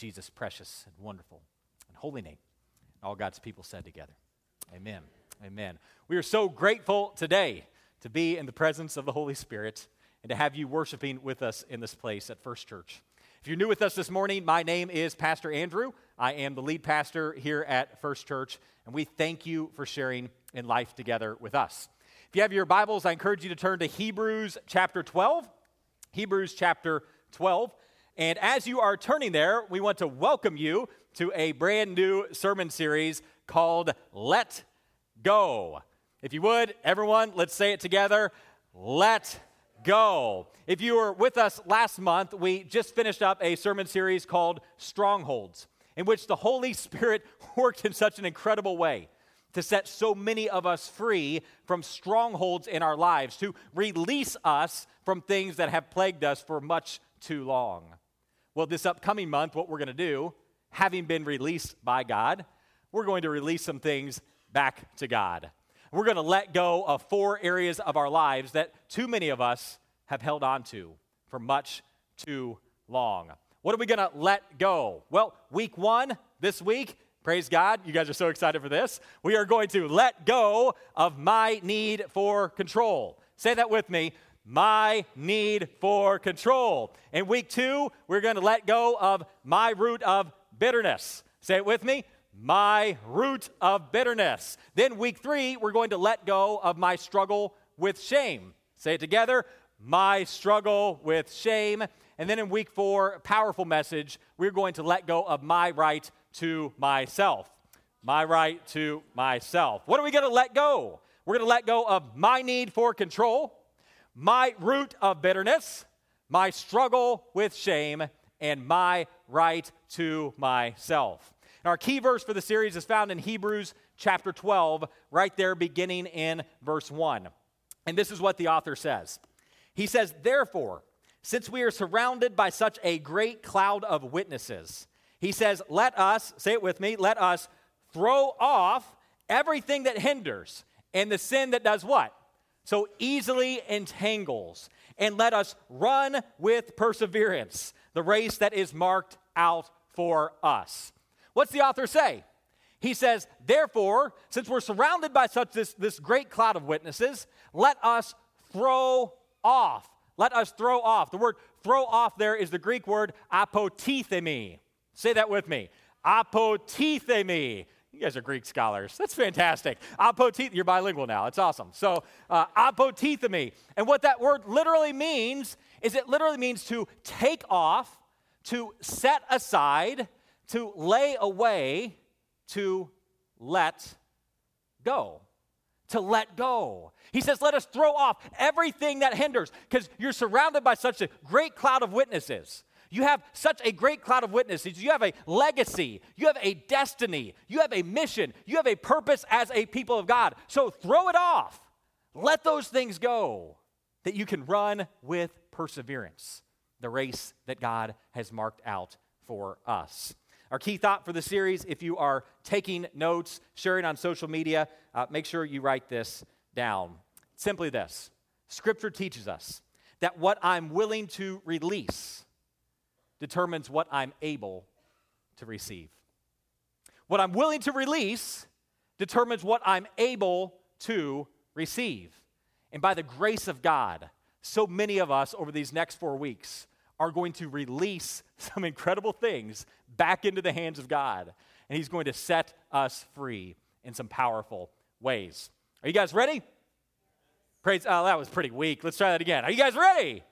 Jesus' precious and wonderful and holy name. All God's people said together, Amen. Amen. We are so grateful today to be in the presence of the Holy Spirit and to have you worshiping with us in this place at First Church. If you're new with us this morning, my name is Pastor Andrew. I am the lead pastor here at First Church, and we thank you for sharing in life together with us. If you have your Bibles, I encourage you to turn to Hebrews chapter 12. Hebrews chapter 12. And as you are turning there, we want to welcome you to a brand new sermon series called Let Go. If you would, everyone, let's say it together. Let go. If you were with us last month, we just finished up a sermon series called Strongholds, in which the Holy Spirit worked in such an incredible way to set so many of us free from strongholds in our lives, to release us from things that have plagued us for much too long. Well, this upcoming month, what we're going to do, having been released by God, we're going to release some things back to God. We're going to let go of four areas of our lives that too many of us have held on to for much too long. What are we going to let go? Well, week one, this week, praise God, you guys are so excited for this. We are going to let go of my need for control. Say that with me my need for control. In week two, we're going to let go of my root of bitterness. Say it with me my root of bitterness. Then, week three, we're going to let go of my struggle with shame. Say it together my struggle with shame. And then in week four, powerful message, we're going to let go of my right to myself. My right to myself. What are we going to let go? We're going to let go of my need for control, my root of bitterness, my struggle with shame, and my right to myself. And our key verse for the series is found in Hebrews chapter 12, right there beginning in verse 1. And this is what the author says He says, Therefore, since we are surrounded by such a great cloud of witnesses, he says, Let us, say it with me, let us throw off everything that hinders and the sin that does what? So easily entangles, and let us run with perseverance the race that is marked out for us. What's the author say? He says, Therefore, since we're surrounded by such this, this great cloud of witnesses, let us throw off. Let us throw off. The word throw off there is the Greek word apotithemi. Say that with me. Apotithemi. You guys are Greek scholars. That's fantastic. Apotith, you're bilingual now. It's awesome. So, uh, apotithemi. And what that word literally means is it literally means to take off, to set aside, to lay away, to let go. To let go. He says, let us throw off everything that hinders, because you're surrounded by such a great cloud of witnesses. You have such a great cloud of witnesses. You have a legacy. You have a destiny. You have a mission. You have a purpose as a people of God. So throw it off. Let those things go that you can run with perseverance the race that God has marked out for us. Our key thought for the series, if you are taking notes, sharing on social media, uh, make sure you write this down. Simply this Scripture teaches us that what I'm willing to release determines what I'm able to receive. What I'm willing to release determines what I'm able to receive. And by the grace of God, so many of us over these next four weeks are going to release some incredible things back into the hands of God. And He's going to set us free in some powerful ways. Are you guys ready? Praise, oh, that was pretty weak. Let's try that again. Are you guys ready?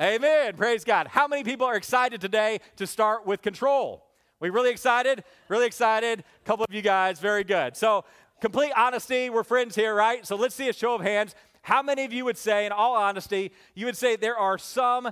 Amen. Praise God. How many people are excited today to start with control? We really excited? Really excited? A couple of you guys, very good. So, complete honesty, we're friends here, right? So, let's see a show of hands. How many of you would say, in all honesty, you would say there are some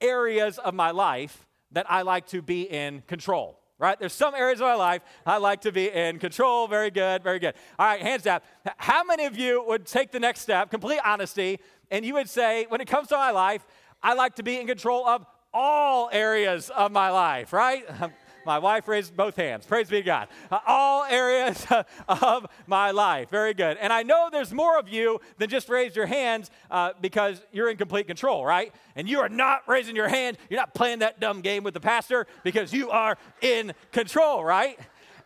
areas of my life that I like to be in control? Right? There's some areas of my life I like to be in control. Very good, very good. All right, hands up. How many of you would take the next step, complete honesty, and you would say, when it comes to my life, I like to be in control of all areas of my life, right? My wife raised both hands. Praise be to God. Uh, all areas of my life. Very good. And I know there's more of you than just raise your hands uh, because you're in complete control, right? And you are not raising your hand. You're not playing that dumb game with the pastor because you are in control, right?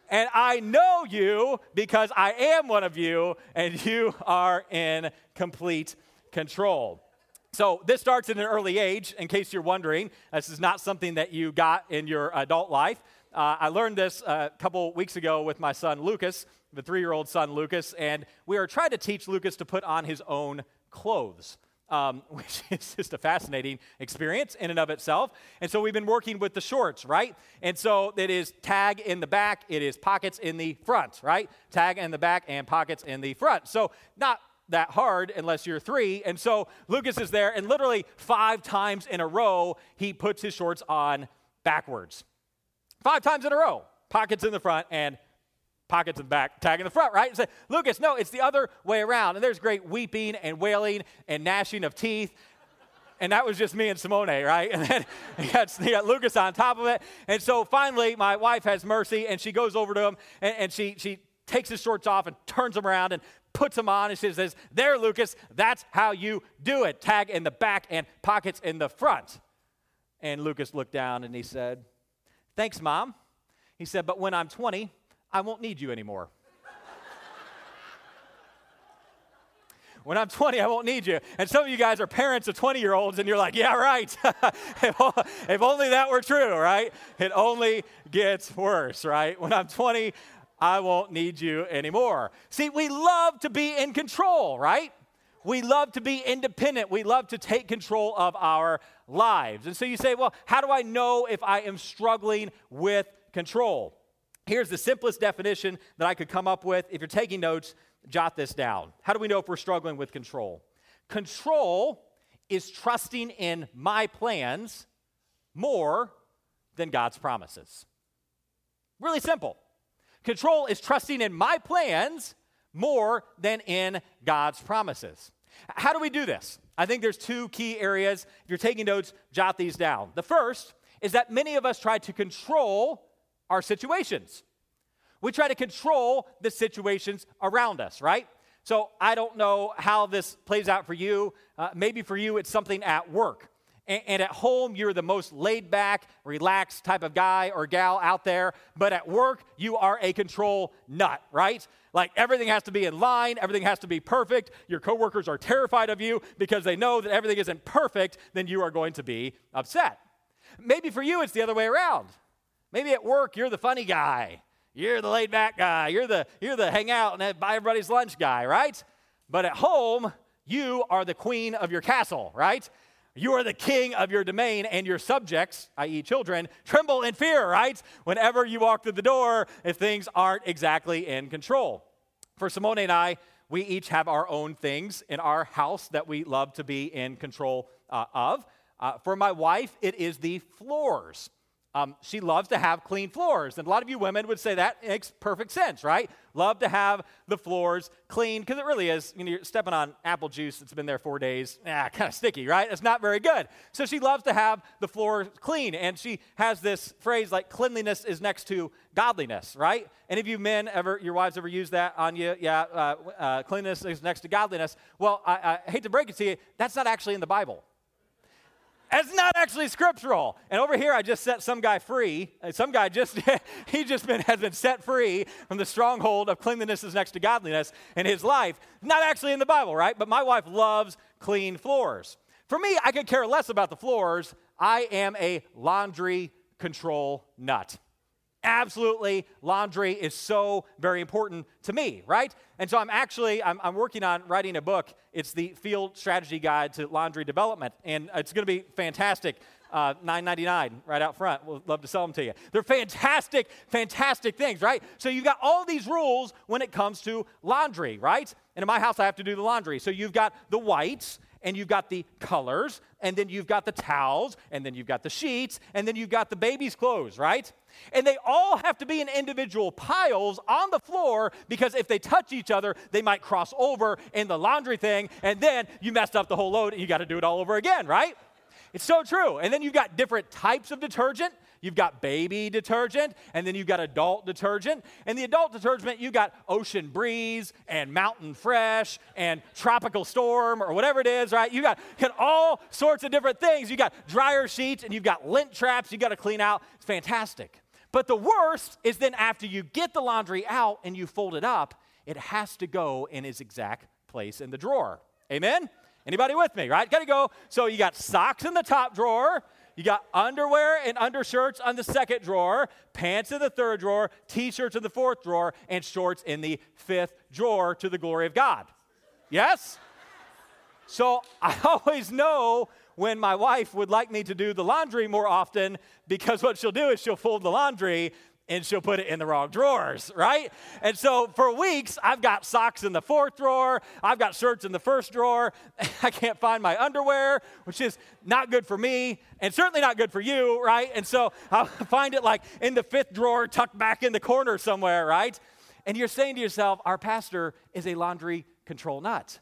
And I know you because I am one of you, and you are in complete control. So, this starts at an early age, in case you're wondering. This is not something that you got in your adult life. Uh, I learned this a couple weeks ago with my son Lucas, the three year old son Lucas, and we are trying to teach Lucas to put on his own clothes um, which is just a fascinating experience in and of itself. And so we've been working with the shorts, right? And so it is tag in the back, it is pockets in the front, right? Tag in the back and pockets in the front. So not that hard unless you're three. And so Lucas is there, and literally five times in a row, he puts his shorts on backwards. Five times in a row, pockets in the front and pockets in the back, tag in the front, right? And say, Lucas, no, it's the other way around. And there's great weeping and wailing and gnashing of teeth. And that was just me and Simone, right? And then he got, you got, Lucas on top of it. And so finally, my wife has mercy and she goes over to him and, and she, she takes his shorts off and turns them around and puts them on. And says, There, Lucas, that's how you do it. Tag in the back and pockets in the front. And Lucas looked down and he said, Thanks, Mom. He said, But when I'm 20, I won't need you anymore. when I'm 20, I won't need you. And some of you guys are parents of 20 year olds, and you're like, yeah, right. if only that were true, right? It only gets worse, right? When I'm 20, I won't need you anymore. See, we love to be in control, right? We love to be independent. We love to take control of our lives. And so you say, well, how do I know if I am struggling with control? Here's the simplest definition that I could come up with. If you're taking notes, jot this down. How do we know if we're struggling with control? Control is trusting in my plans more than God's promises. Really simple. Control is trusting in my plans more than in God's promises. How do we do this? I think there's two key areas. If you're taking notes, jot these down. The first is that many of us try to control our situations. We try to control the situations around us, right? So I don't know how this plays out for you. Uh, maybe for you, it's something at work. And, and at home, you're the most laid back, relaxed type of guy or gal out there. But at work, you are a control nut, right? Like everything has to be in line, everything has to be perfect. Your coworkers are terrified of you because they know that everything isn't perfect, then you are going to be upset. Maybe for you, it's the other way around. Maybe at work, you're the funny guy. You're the laid back guy. You're the, you're the hang out and buy everybody's lunch guy, right? But at home, you are the queen of your castle, right? You are the king of your domain, and your subjects, i.e., children, tremble in fear, right? Whenever you walk through the door, if things aren't exactly in control. For Simone and I, we each have our own things in our house that we love to be in control uh, of. Uh, for my wife, it is the floors. Um, she loves to have clean floors. And a lot of you women would say that makes perfect sense, right? Love to have the floors clean because it really is. You know, you're stepping on apple juice that's been there four days. Ah, kind of sticky, right? It's not very good. So she loves to have the floor clean. And she has this phrase like cleanliness is next to godliness, right? Any of you men ever, your wives ever use that on you? Yeah, uh, uh, cleanliness is next to godliness. Well, I, I hate to break it to you, that's not actually in the Bible. It's not actually scriptural. And over here, I just set some guy free. Some guy just, he just been, has been set free from the stronghold of cleanliness is next to godliness in his life. Not actually in the Bible, right? But my wife loves clean floors. For me, I could care less about the floors. I am a laundry control nut. Absolutely, laundry is so very important to me, right? And so I'm actually I'm, I'm, working on writing a book. It's the Field Strategy Guide to Laundry Development, and it's going to be fantastic. Uh, 9.99 right out front. We'll love to sell them to you. They're fantastic, fantastic things, right? So you've got all these rules when it comes to laundry, right? And in my house, I have to do the laundry. So you've got the whites, and you've got the colors, and then you've got the towels, and then you've got the sheets, and then you've got the baby's clothes, right? And they all have to be in individual piles on the floor because if they touch each other, they might cross over in the laundry thing, and then you messed up the whole load and you got to do it all over again, right? It's so true. And then you've got different types of detergent You've got baby detergent, and then you've got adult detergent. And the adult detergent, you've got Ocean Breeze and Mountain Fresh and Tropical Storm or whatever it is, right? You got, got all sorts of different things. You got dryer sheets and you've got lint traps you got to clean out. It's fantastic. But the worst is then after you get the laundry out and you fold it up, it has to go in its exact place in the drawer. Amen? Anybody with me, right? Gotta go. So you got socks in the top drawer, you got underwear and undershirts on the second drawer, pants in the third drawer, t shirts in the fourth drawer, and shorts in the fifth drawer to the glory of God. Yes? So I always know when my wife would like me to do the laundry more often because what she'll do is she'll fold the laundry and she'll put it in the wrong drawers, right? And so for weeks, I've got socks in the fourth drawer, I've got shirts in the first drawer, I can't find my underwear, which is not good for me, and certainly not good for you, right? And so I'll find it like in the fifth drawer, tucked back in the corner somewhere, right? And you're saying to yourself, our pastor is a laundry control nut.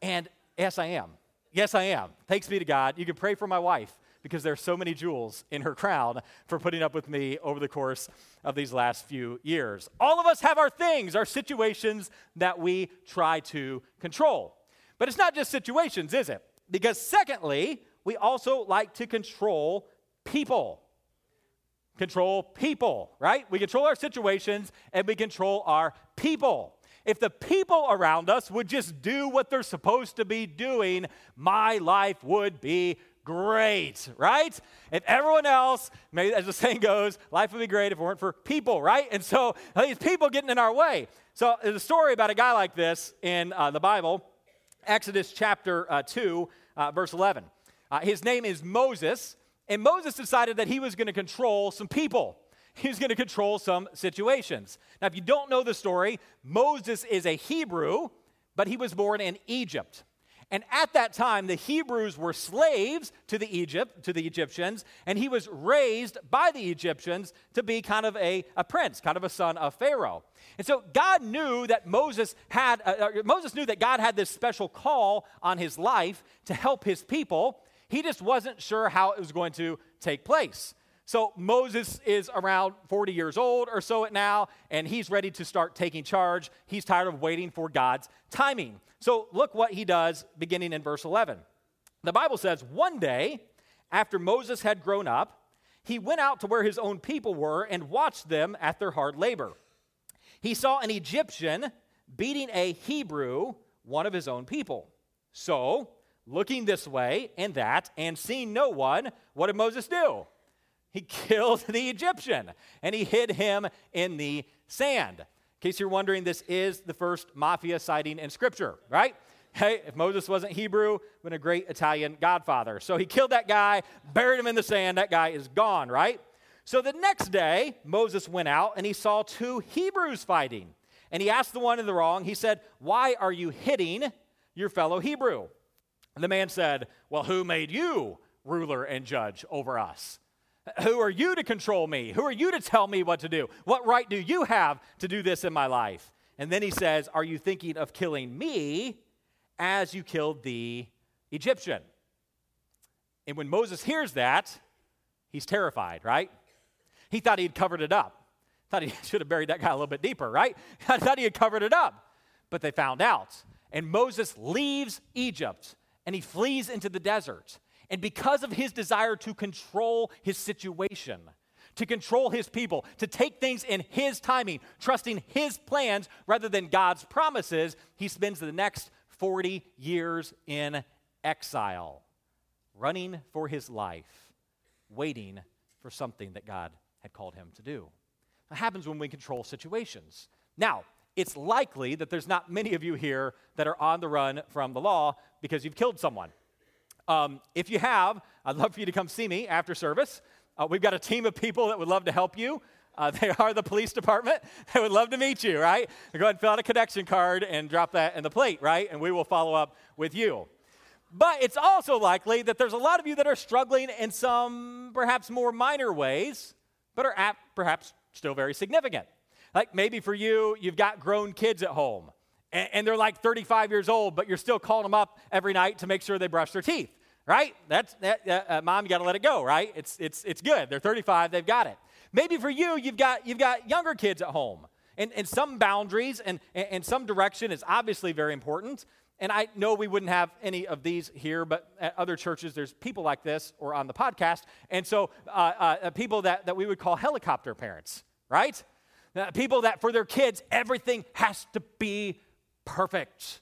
And yes, I am. Yes, I am. Thanks be to God. You can pray for my wife because there's so many jewels in her crown for putting up with me over the course of these last few years. All of us have our things, our situations that we try to control. But it's not just situations, is it? Because, secondly, we also like to control people. Control people, right? We control our situations and we control our people. If the people around us would just do what they're supposed to be doing, my life would be great, right? If everyone else, maybe as the saying goes, life would be great if it weren't for people, right? And so these people getting in our way. So there's a story about a guy like this in uh, the Bible, Exodus chapter uh, 2, uh, verse 11. Uh, his name is Moses, and Moses decided that he was going to control some people. He was going to control some situations. Now, if you don't know the story, Moses is a Hebrew, but he was born in Egypt. And at that time, the Hebrews were slaves to the Egypt, to the Egyptians, and he was raised by the Egyptians to be kind of a, a prince, kind of a son of Pharaoh. And so God knew that Moses had, uh, uh, Moses knew that God had this special call on his life to help his people. He just wasn't sure how it was going to take place. So Moses is around 40 years old or so at now, and he's ready to start taking charge. He's tired of waiting for God's timing. So look what he does beginning in verse 11. The Bible says, One day, after Moses had grown up, he went out to where his own people were and watched them at their hard labor. He saw an Egyptian beating a Hebrew, one of his own people. So, looking this way and that, and seeing no one, what did Moses do? He killed the Egyptian and he hid him in the sand. In case you're wondering, this is the first mafia sighting in Scripture, right? Hey, if Moses wasn't Hebrew, been a great Italian godfather. So he killed that guy, buried him in the sand. That guy is gone, right? So the next day, Moses went out and he saw two Hebrews fighting. And he asked the one in the wrong, he said, Why are you hitting your fellow Hebrew? And the man said, Well, who made you ruler and judge over us? Who are you to control me? Who are you to tell me what to do? What right do you have to do this in my life? And then he says, Are you thinking of killing me as you killed the Egyptian? And when Moses hears that, he's terrified, right? He thought he had covered it up. Thought he should have buried that guy a little bit deeper, right? I thought he had covered it up. But they found out. And Moses leaves Egypt and he flees into the desert. And because of his desire to control his situation, to control his people, to take things in his timing, trusting his plans rather than God's promises, he spends the next 40 years in exile, running for his life, waiting for something that God had called him to do. That happens when we control situations. Now, it's likely that there's not many of you here that are on the run from the law because you've killed someone. Um, if you have, I'd love for you to come see me after service. Uh, we've got a team of people that would love to help you. Uh, they are the police department. They would love to meet you, right? Go ahead and fill out a connection card and drop that in the plate, right? And we will follow up with you. But it's also likely that there's a lot of you that are struggling in some perhaps more minor ways, but are perhaps still very significant. Like maybe for you, you've got grown kids at home and, and they're like 35 years old, but you're still calling them up every night to make sure they brush their teeth. right? That's that, uh, mom. You got to let it go, right? It's it's it's good. They're 35. They've got it. Maybe for you, you've got you've got younger kids at home, and, and some boundaries and, and some direction is obviously very important. And I know we wouldn't have any of these here, but at other churches, there's people like this or on the podcast. And so, uh, uh, people that, that we would call helicopter parents, right? Uh, people that for their kids, everything has to be perfect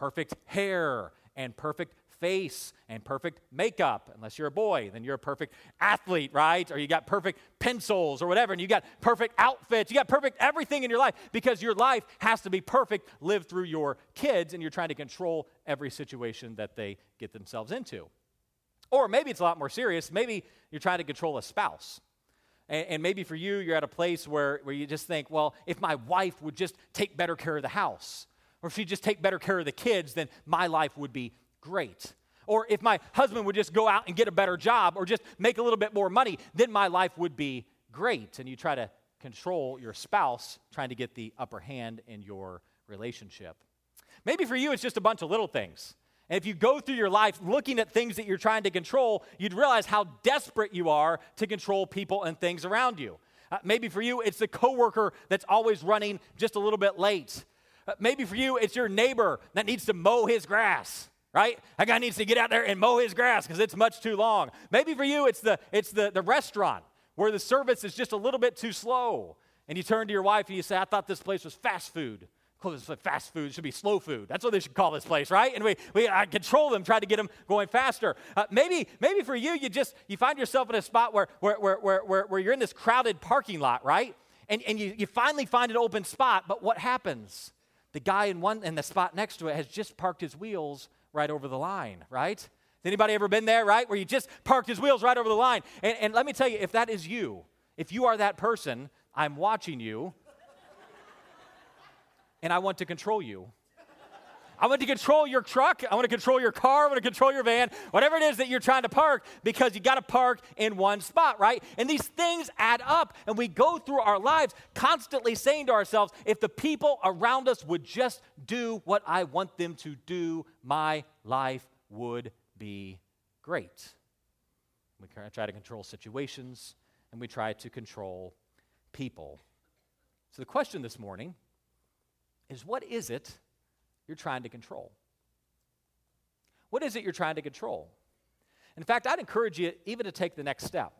perfect hair and perfect face and perfect makeup. Unless you're a boy, then you're a perfect athlete, right? Or you got perfect pencils or whatever, and you got perfect outfits. You got perfect everything in your life because your life has to be perfect lived through your kids, and you're trying to control every situation that they get themselves into. Or maybe it's a lot more serious. Maybe you're trying to control a spouse. And, and maybe for you, you're at a place where, where you just think, well, if my wife would just take better care of the house, or if she'd just take better care of the kids, then my life would be great. Or if my husband would just go out and get a better job or just make a little bit more money, then my life would be great. And you try to control your spouse, trying to get the upper hand in your relationship. Maybe for you, it's just a bunch of little things. And if you go through your life looking at things that you're trying to control, you'd realize how desperate you are to control people and things around you. Uh, maybe for you, it's the coworker that's always running just a little bit late. Maybe for you, it's your neighbor that needs to mow his grass right? That guy needs to get out there and mow his grass because it's much too long. Maybe for you, it's the it's the, the restaurant where the service is just a little bit too slow. And you turn to your wife and you say, I thought this place was fast food. Call this fast food. It should be slow food. That's what they should call this place, right? And we, we uh, control them, try to get them going faster. Uh, maybe, maybe for you, you just you find yourself in a spot where, where, where, where, where you're in this crowded parking lot, right? And, and you, you finally find an open spot, but what happens? The guy in one in the spot next to it has just parked his wheels right over the line, right? Has anybody ever been there, right? Where you just parked his wheels right over the line. And, and let me tell you, if that is you, if you are that person, I'm watching you and I want to control you. I want to control your truck. I want to control your car. I want to control your van, whatever it is that you're trying to park, because you got to park in one spot, right? And these things add up, and we go through our lives constantly saying to ourselves, if the people around us would just do what I want them to do, my life would be great. We try to control situations, and we try to control people. So the question this morning is what is it? You're trying to control? What is it you're trying to control? In fact, I'd encourage you even to take the next step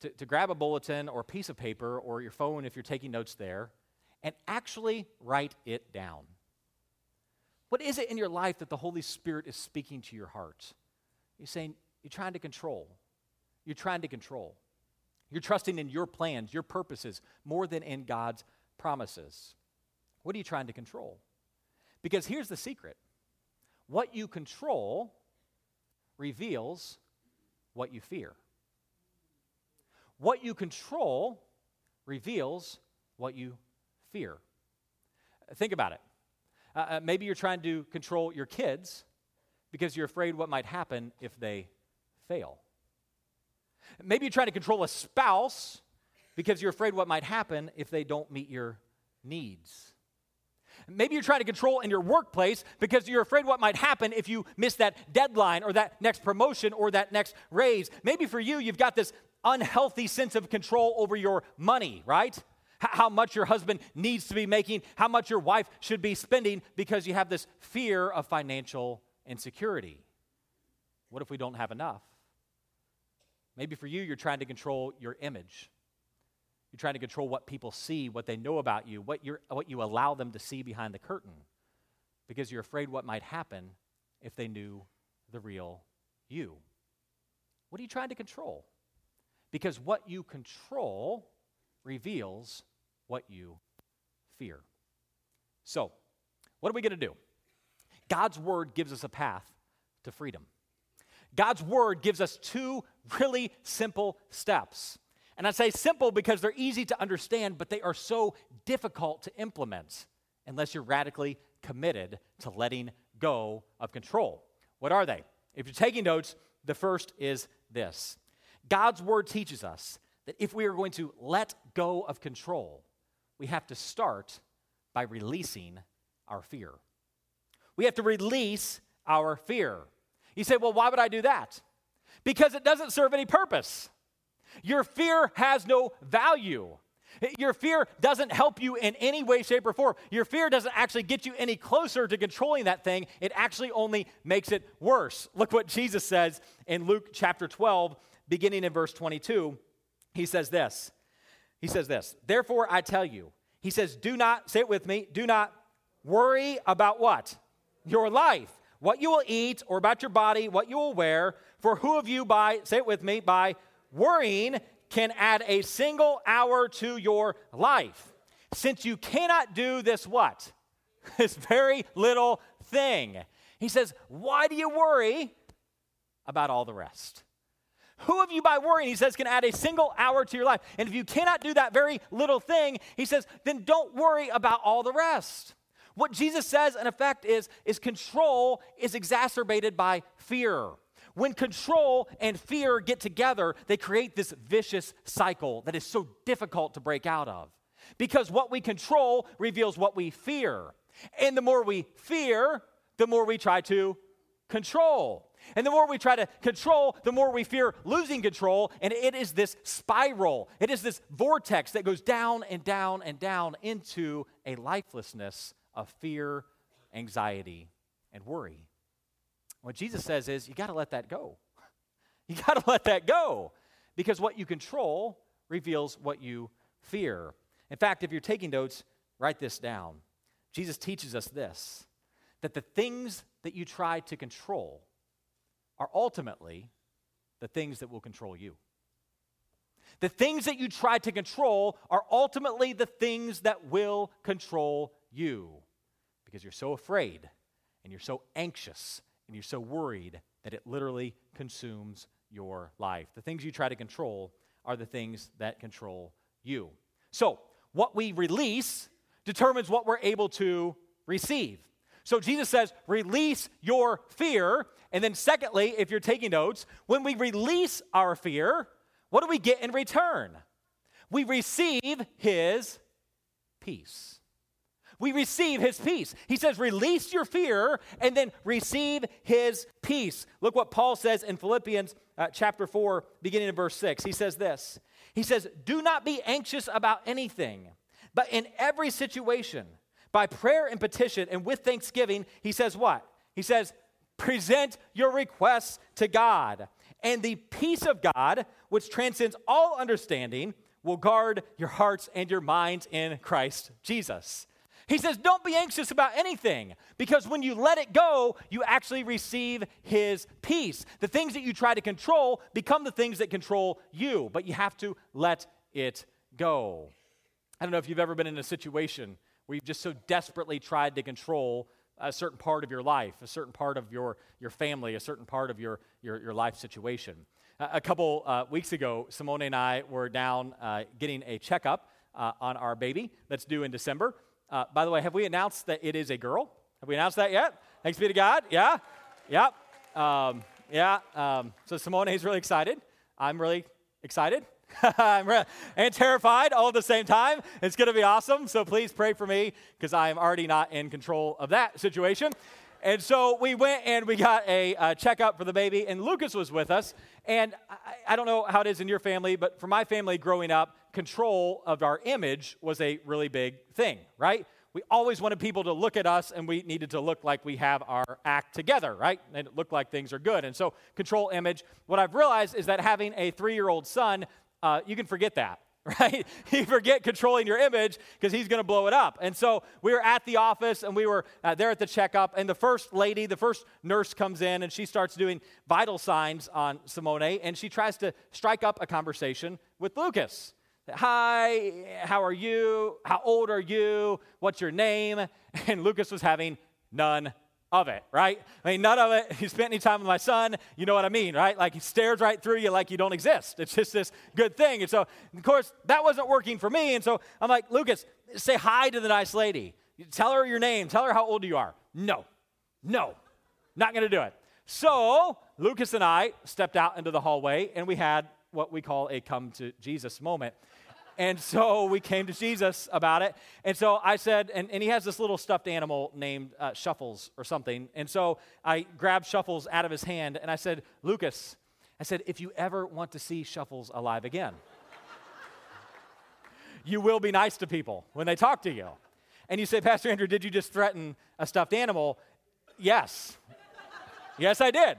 to, to grab a bulletin or a piece of paper or your phone if you're taking notes there and actually write it down. What is it in your life that the Holy Spirit is speaking to your heart? You're saying you're trying to control. You're trying to control. You're trusting in your plans, your purposes, more than in God's promises. What are you trying to control? Because here's the secret what you control reveals what you fear. What you control reveals what you fear. Think about it. Uh, uh, maybe you're trying to control your kids because you're afraid what might happen if they fail. Maybe you're trying to control a spouse because you're afraid what might happen if they don't meet your needs. Maybe you're trying to control in your workplace because you're afraid what might happen if you miss that deadline or that next promotion or that next raise. Maybe for you, you've got this unhealthy sense of control over your money, right? How much your husband needs to be making, how much your wife should be spending because you have this fear of financial insecurity. What if we don't have enough? Maybe for you, you're trying to control your image. You're trying to control what people see, what they know about you, what, you what you allow them to see behind the curtain, because you're afraid what might happen if they knew the real you. What are you trying to control? Because what you control reveals what you fear. So, what are we going to do? God's word gives us a path to freedom. God's word gives us two really simple steps and I say simple because they're easy to understand, but they are so difficult to implement unless you're radically committed to letting go of control. What are they? If you're taking notes, the first is this God's word teaches us that if we are going to let go of control, we have to start by releasing our fear. We have to release our fear. You say, well, why would I do that? Because it doesn't serve any purpose. Your fear has no value. Your fear doesn't help you in any way, shape, or form. Your fear doesn't actually get you any closer to controlling that thing. It actually only makes it worse. Look what Jesus says in Luke chapter 12, beginning in verse 22. He says this. He says this. Therefore, I tell you, he says, do not, say it with me, do not worry about what? Your life, what you will eat, or about your body, what you will wear. For who of you, by, say it with me, by worrying can add a single hour to your life. Since you cannot do this, what? this very little thing. He says, Why do you worry about all the rest? Who of you by worrying, he says, can add a single hour to your life? And if you cannot do that very little thing, he says, then don't worry about all the rest. What Jesus says, in effect, is, is control is exacerbated by fear. When control and fear get together, they create this vicious cycle that is so difficult to break out of. Because what we control reveals what we fear. And the more we fear, the more we try to control. And the more we try to control, the more we fear losing control. And it is this spiral, it is this vortex that goes down and down and down into a lifelessness of fear, anxiety, and worry. What Jesus says is, you got to let that go. You got to let that go because what you control reveals what you fear. In fact, if you're taking notes, write this down. Jesus teaches us this that the things that you try to control are ultimately the things that will control you. The things that you try to control are ultimately the things that will control you because you're so afraid and you're so anxious and you're so worried that it literally consumes your life. The things you try to control are the things that control you. So, what we release determines what we're able to receive. So, Jesus says, release your fear. And then, secondly, if you're taking notes, when we release our fear, what do we get in return? We receive His peace we receive his peace. He says, release your fear and then receive his peace. Look what Paul says in Philippians uh, chapter 4, beginning in verse 6. He says this He says, Do not be anxious about anything, but in every situation, by prayer and petition and with thanksgiving, he says, What? He says, Present your requests to God, and the peace of God, which transcends all understanding, will guard your hearts and your minds in Christ Jesus. He says, Don't be anxious about anything because when you let it go, you actually receive His peace. The things that you try to control become the things that control you, but you have to let it go. I don't know if you've ever been in a situation where you've just so desperately tried to control a certain part of your life, a certain part of your, your family, a certain part of your, your, your life situation. A, couple uh, weeks ago, Simone and I were down uh, getting a checkup uh, on our baby that's due in December. Uh, by the way, have we announced that it is a girl? Have we announced that yet? Thanks be to God. Yeah? Yep. Um, yeah. Um, so Simone is really excited. I'm really excited. I'm re- and terrified all at the same time. It's going to be awesome. So please pray for me because I am already not in control of that situation. And so we went and we got a, a checkup for the baby, and Lucas was with us. And I, I don't know how it is in your family, but for my family growing up, control of our image was a really big thing, right? We always wanted people to look at us and we needed to look like we have our act together, right? And it looked like things are good. And so, control image. What I've realized is that having a three year old son, uh, you can forget that right? you forget controlling your image because he's going to blow it up. And so we were at the office and we were uh, there at the checkup, and the first lady, the first nurse comes in and she starts doing vital signs on Simone, and she tries to strike up a conversation with Lucas. Hi, how are you? How old are you? What's your name? And Lucas was having none of it, right? I mean, none of it. He spent any time with my son. You know what I mean, right? Like he stares right through you like you don't exist. It's just this good thing. And so, of course, that wasn't working for me. And so I'm like, Lucas, say hi to the nice lady. Tell her your name. Tell her how old you are. No, no, not going to do it. So Lucas and I stepped out into the hallway and we had what we call a come to Jesus moment. And so we came to Jesus about it. And so I said, and, and he has this little stuffed animal named uh, Shuffles or something. And so I grabbed Shuffles out of his hand and I said, Lucas, I said, if you ever want to see Shuffles alive again, you will be nice to people when they talk to you. And you say, Pastor Andrew, did you just threaten a stuffed animal? Yes. yes, I did.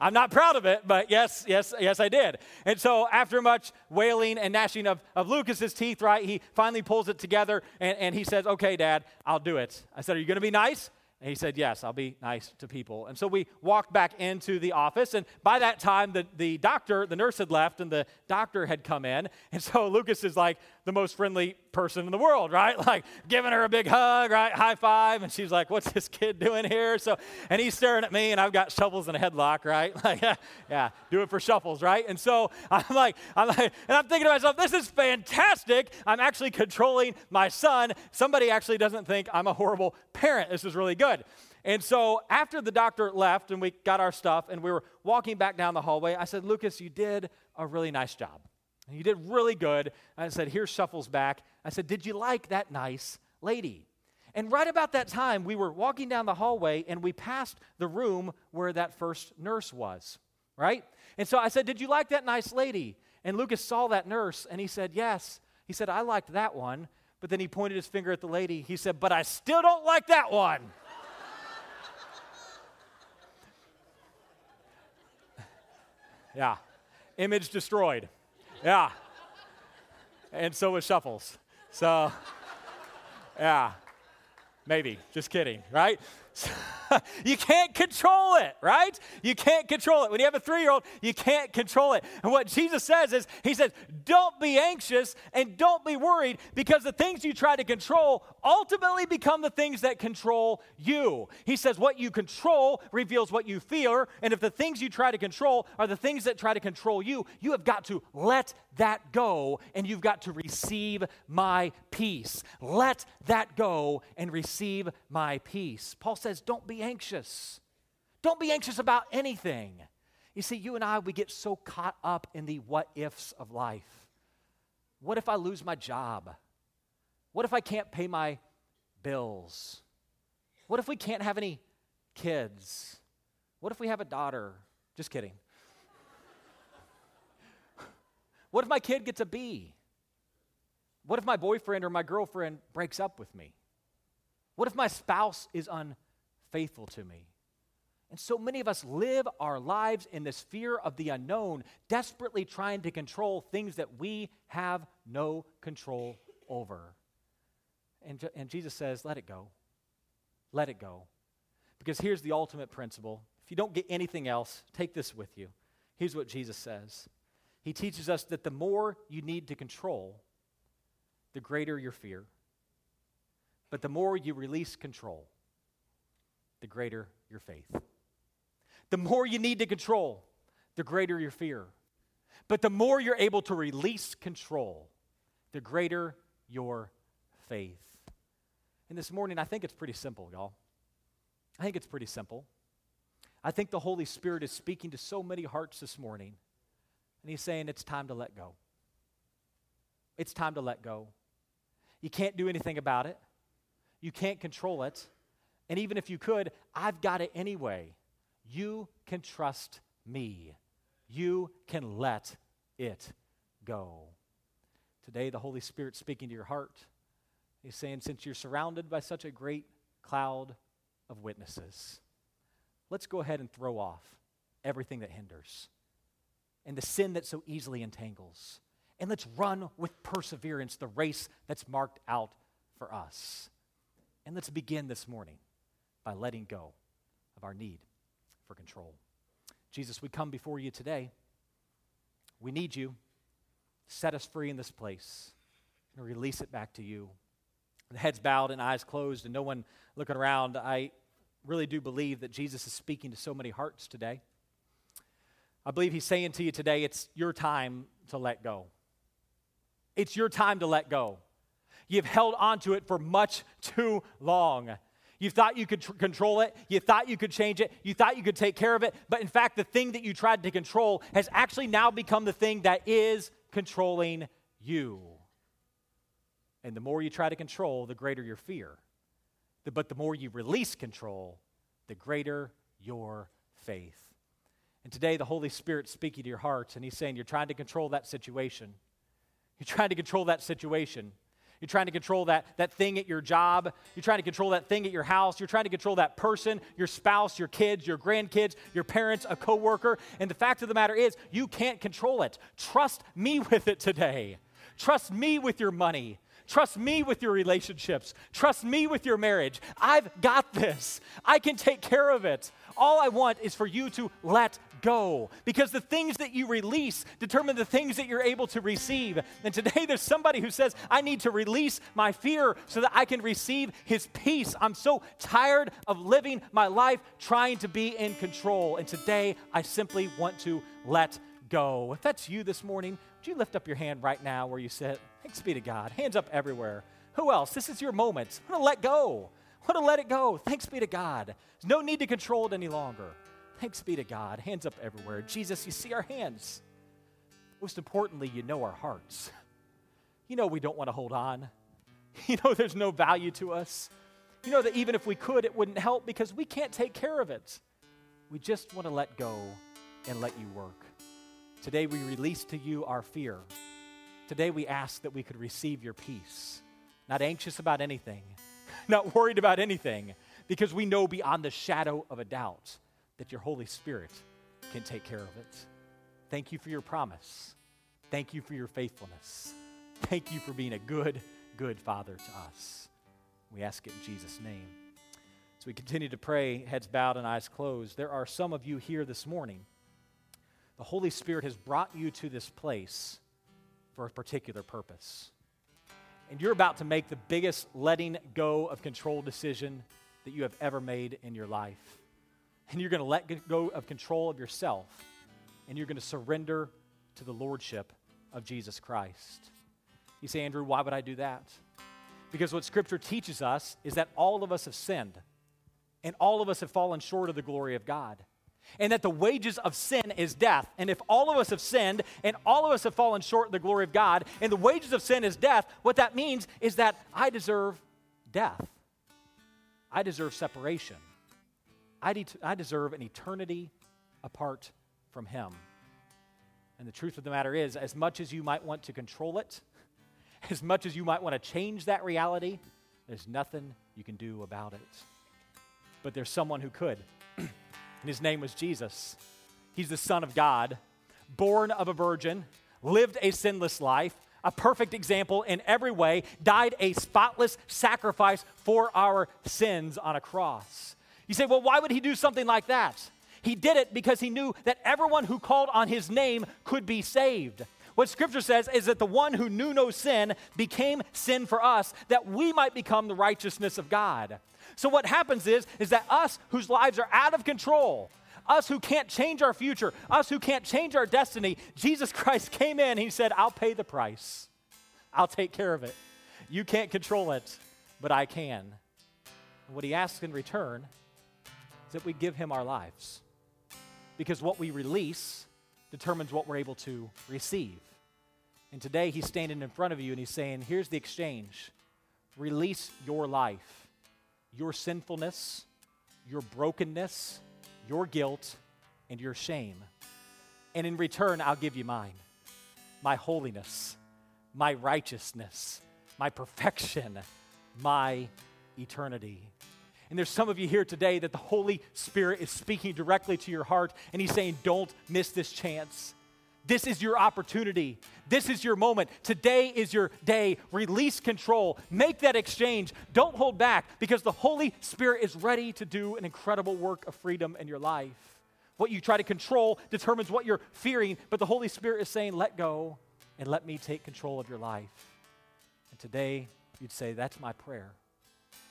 I'm not proud of it, but yes, yes, yes, I did. And so, after much wailing and gnashing of, of Lucas's teeth, right, he finally pulls it together and, and he says, Okay, Dad, I'll do it. I said, Are you going to be nice? And he said, Yes, I'll be nice to people. And so we walked back into the office. And by that time, the, the doctor, the nurse had left, and the doctor had come in. And so Lucas is like the most friendly person in the world, right? Like giving her a big hug, right? High five. And she's like, What's this kid doing here? So, and he's staring at me, and I've got Shuffles in a headlock, right? Like, yeah, do it for shuffles, right? And so I'm like, I'm like, and I'm thinking to myself, This is fantastic. I'm actually controlling my son. Somebody actually doesn't think I'm a horrible parent. This is really good. And so after the doctor left and we got our stuff and we were walking back down the hallway, I said, Lucas, you did a really nice job. You did really good. I said, Here's Shuffles back. I said, Did you like that nice lady? And right about that time, we were walking down the hallway and we passed the room where that first nurse was, right? And so I said, Did you like that nice lady? And Lucas saw that nurse and he said, Yes. He said, I liked that one. But then he pointed his finger at the lady. He said, But I still don't like that one. Yeah. Image destroyed. Yeah. And so was Shuffles. So, yeah. Maybe. Just kidding, right? you can't control it, right? You can't control it. When you have a three year old, you can't control it. And what Jesus says is, He says, don't be anxious and don't be worried because the things you try to control ultimately become the things that control you. He says, what you control reveals what you fear. And if the things you try to control are the things that try to control you, you have got to let that go and you've got to receive my peace. Let that go and receive my peace. Paul says, don't be anxious. Don't be anxious about anything. You see, you and I, we get so caught up in the what ifs of life. What if I lose my job? What if I can't pay my bills? What if we can't have any kids? What if we have a daughter? Just kidding. what if my kid gets a B? What if my boyfriend or my girlfriend breaks up with me? What if my spouse is unfaithful to me? And so many of us live our lives in this fear of the unknown, desperately trying to control things that we have no control over. And, and Jesus says, let it go. Let it go. Because here's the ultimate principle. If you don't get anything else, take this with you. Here's what Jesus says He teaches us that the more you need to control, the greater your fear. But the more you release control, the greater your faith. The more you need to control, the greater your fear. But the more you're able to release control, the greater your faith. And this morning, I think it's pretty simple, y'all. I think it's pretty simple. I think the Holy Spirit is speaking to so many hearts this morning, and He's saying it's time to let go. It's time to let go. You can't do anything about it, you can't control it. And even if you could, I've got it anyway. You can trust me. You can let it go. Today, the Holy Spirit speaking to your heart. He's saying, since you're surrounded by such a great cloud of witnesses, let's go ahead and throw off everything that hinders and the sin that so easily entangles. And let's run with perseverance the race that's marked out for us. And let's begin this morning by letting go of our need for control. Jesus, we come before you today. We need you. Set us free in this place and release it back to you. The heads bowed and eyes closed, and no one looking around. I really do believe that Jesus is speaking to so many hearts today. I believe he's saying to you today, it's your time to let go. It's your time to let go. You've held on to it for much too long. You thought you could tr- control it. You thought you could change it. You thought you could take care of it. But in fact, the thing that you tried to control has actually now become the thing that is controlling you. And the more you try to control, the greater your fear. But the more you release control, the greater your faith. And today, the Holy Spirit's speaking to your heart, and He's saying, You're trying to control that situation. You're trying to control that situation. You're trying to control that, that thing at your job. You're trying to control that thing at your house. You're trying to control that person, your spouse, your kids, your grandkids, your parents, a coworker. And the fact of the matter is, you can't control it. Trust me with it today. Trust me with your money. Trust me with your relationships. Trust me with your marriage. I've got this. I can take care of it. All I want is for you to let go because the things that you release determine the things that you're able to receive. And today there's somebody who says, I need to release my fear so that I can receive his peace. I'm so tired of living my life trying to be in control. And today I simply want to let go. If that's you this morning, would you lift up your hand right now where you sit? Thanks be to God. Hands up everywhere. Who else? This is your moment. I'm going to let go. I want to let it go. Thanks be to God. There's no need to control it any longer. Thanks be to God. Hands up everywhere. Jesus, you see our hands. Most importantly, you know our hearts. You know we don't want to hold on. You know there's no value to us. You know that even if we could, it wouldn't help because we can't take care of it. We just want to let go and let you work. Today we release to you our fear. Today we ask that we could receive your peace, not anxious about anything, not worried about anything, because we know beyond the shadow of a doubt that your Holy Spirit can take care of it. Thank you for your promise. Thank you for your faithfulness. Thank you for being a good, good Father to us. We ask it in Jesus' name. As we continue to pray, heads bowed and eyes closed, there are some of you here this morning. The Holy Spirit has brought you to this place for a particular purpose. And you're about to make the biggest letting go of control decision that you have ever made in your life. And you're going to let go of control of yourself, and you're going to surrender to the lordship of Jesus Christ. You say, Andrew, why would I do that? Because what Scripture teaches us is that all of us have sinned, and all of us have fallen short of the glory of God and that the wages of sin is death. And if all of us have sinned and all of us have fallen short of the glory of God, and the wages of sin is death, what that means is that I deserve death. I deserve separation. I, de- I deserve an eternity apart from Him. And the truth of the matter is, as much as you might want to control it, as much as you might want to change that reality, there's nothing you can do about it. But there's someone who could and his name was Jesus. He's the Son of God, born of a virgin, lived a sinless life, a perfect example in every way, died a spotless sacrifice for our sins on a cross. You say, well, why would he do something like that? He did it because he knew that everyone who called on his name could be saved. What scripture says is that the one who knew no sin became sin for us that we might become the righteousness of God. So what happens is is that us whose lives are out of control, us who can't change our future, us who can't change our destiny, Jesus Christ came in, he said, "I'll pay the price. I'll take care of it. You can't control it, but I can." And what he asks in return that we give him our lives. Because what we release determines what we're able to receive. And today he's standing in front of you and he's saying, Here's the exchange. Release your life your sinfulness, your brokenness, your guilt, and your shame. And in return, I'll give you mine my holiness, my righteousness, my perfection, my eternity. And there's some of you here today that the Holy Spirit is speaking directly to your heart, and He's saying, Don't miss this chance. This is your opportunity. This is your moment. Today is your day. Release control. Make that exchange. Don't hold back because the Holy Spirit is ready to do an incredible work of freedom in your life. What you try to control determines what you're fearing, but the Holy Spirit is saying, let go and let me take control of your life. And today, you'd say, That's my prayer.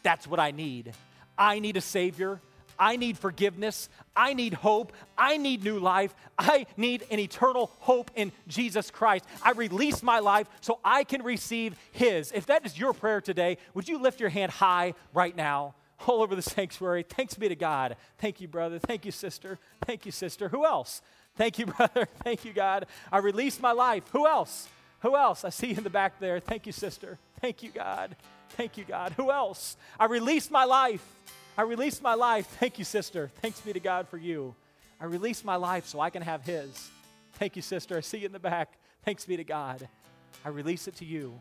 That's what I need. I need a Savior. I need forgiveness. I need hope. I need new life. I need an eternal hope in Jesus Christ. I release my life so I can receive His. If that is your prayer today, would you lift your hand high right now? All over the sanctuary. Thanks be to God. Thank you, brother. Thank you, sister. Thank you, sister. Who else? Thank you, brother. Thank you, God. I release my life. Who else? Who else? I see you in the back there. Thank you, sister. Thank you, God. Thank you, God. Who else? I release my life. I release my life. Thank you, sister. Thanks be to God for you. I release my life so I can have His. Thank you, sister. I see you in the back. Thanks be to God. I release it to you.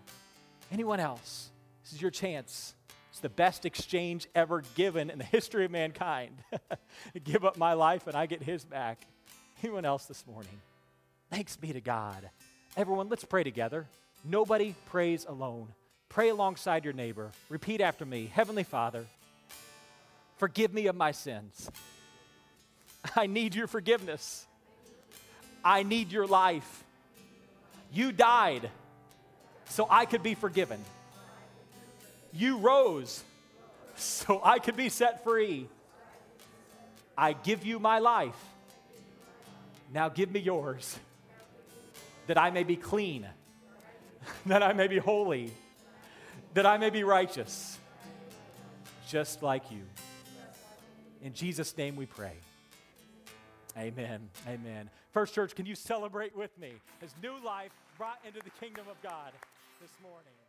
Anyone else? This is your chance. It's the best exchange ever given in the history of mankind. Give up my life and I get His back. Anyone else this morning? Thanks be to God. Everyone, let's pray together. Nobody prays alone. Pray alongside your neighbor. Repeat after me Heavenly Father, forgive me of my sins. I need your forgiveness. I need your life. You died so I could be forgiven. You rose so I could be set free. I give you my life. Now give me yours that I may be clean, that I may be holy, that I may be righteous, just like you. In Jesus' name we pray. Amen. Amen. First Church, can you celebrate with me as new life brought into the kingdom of God this morning?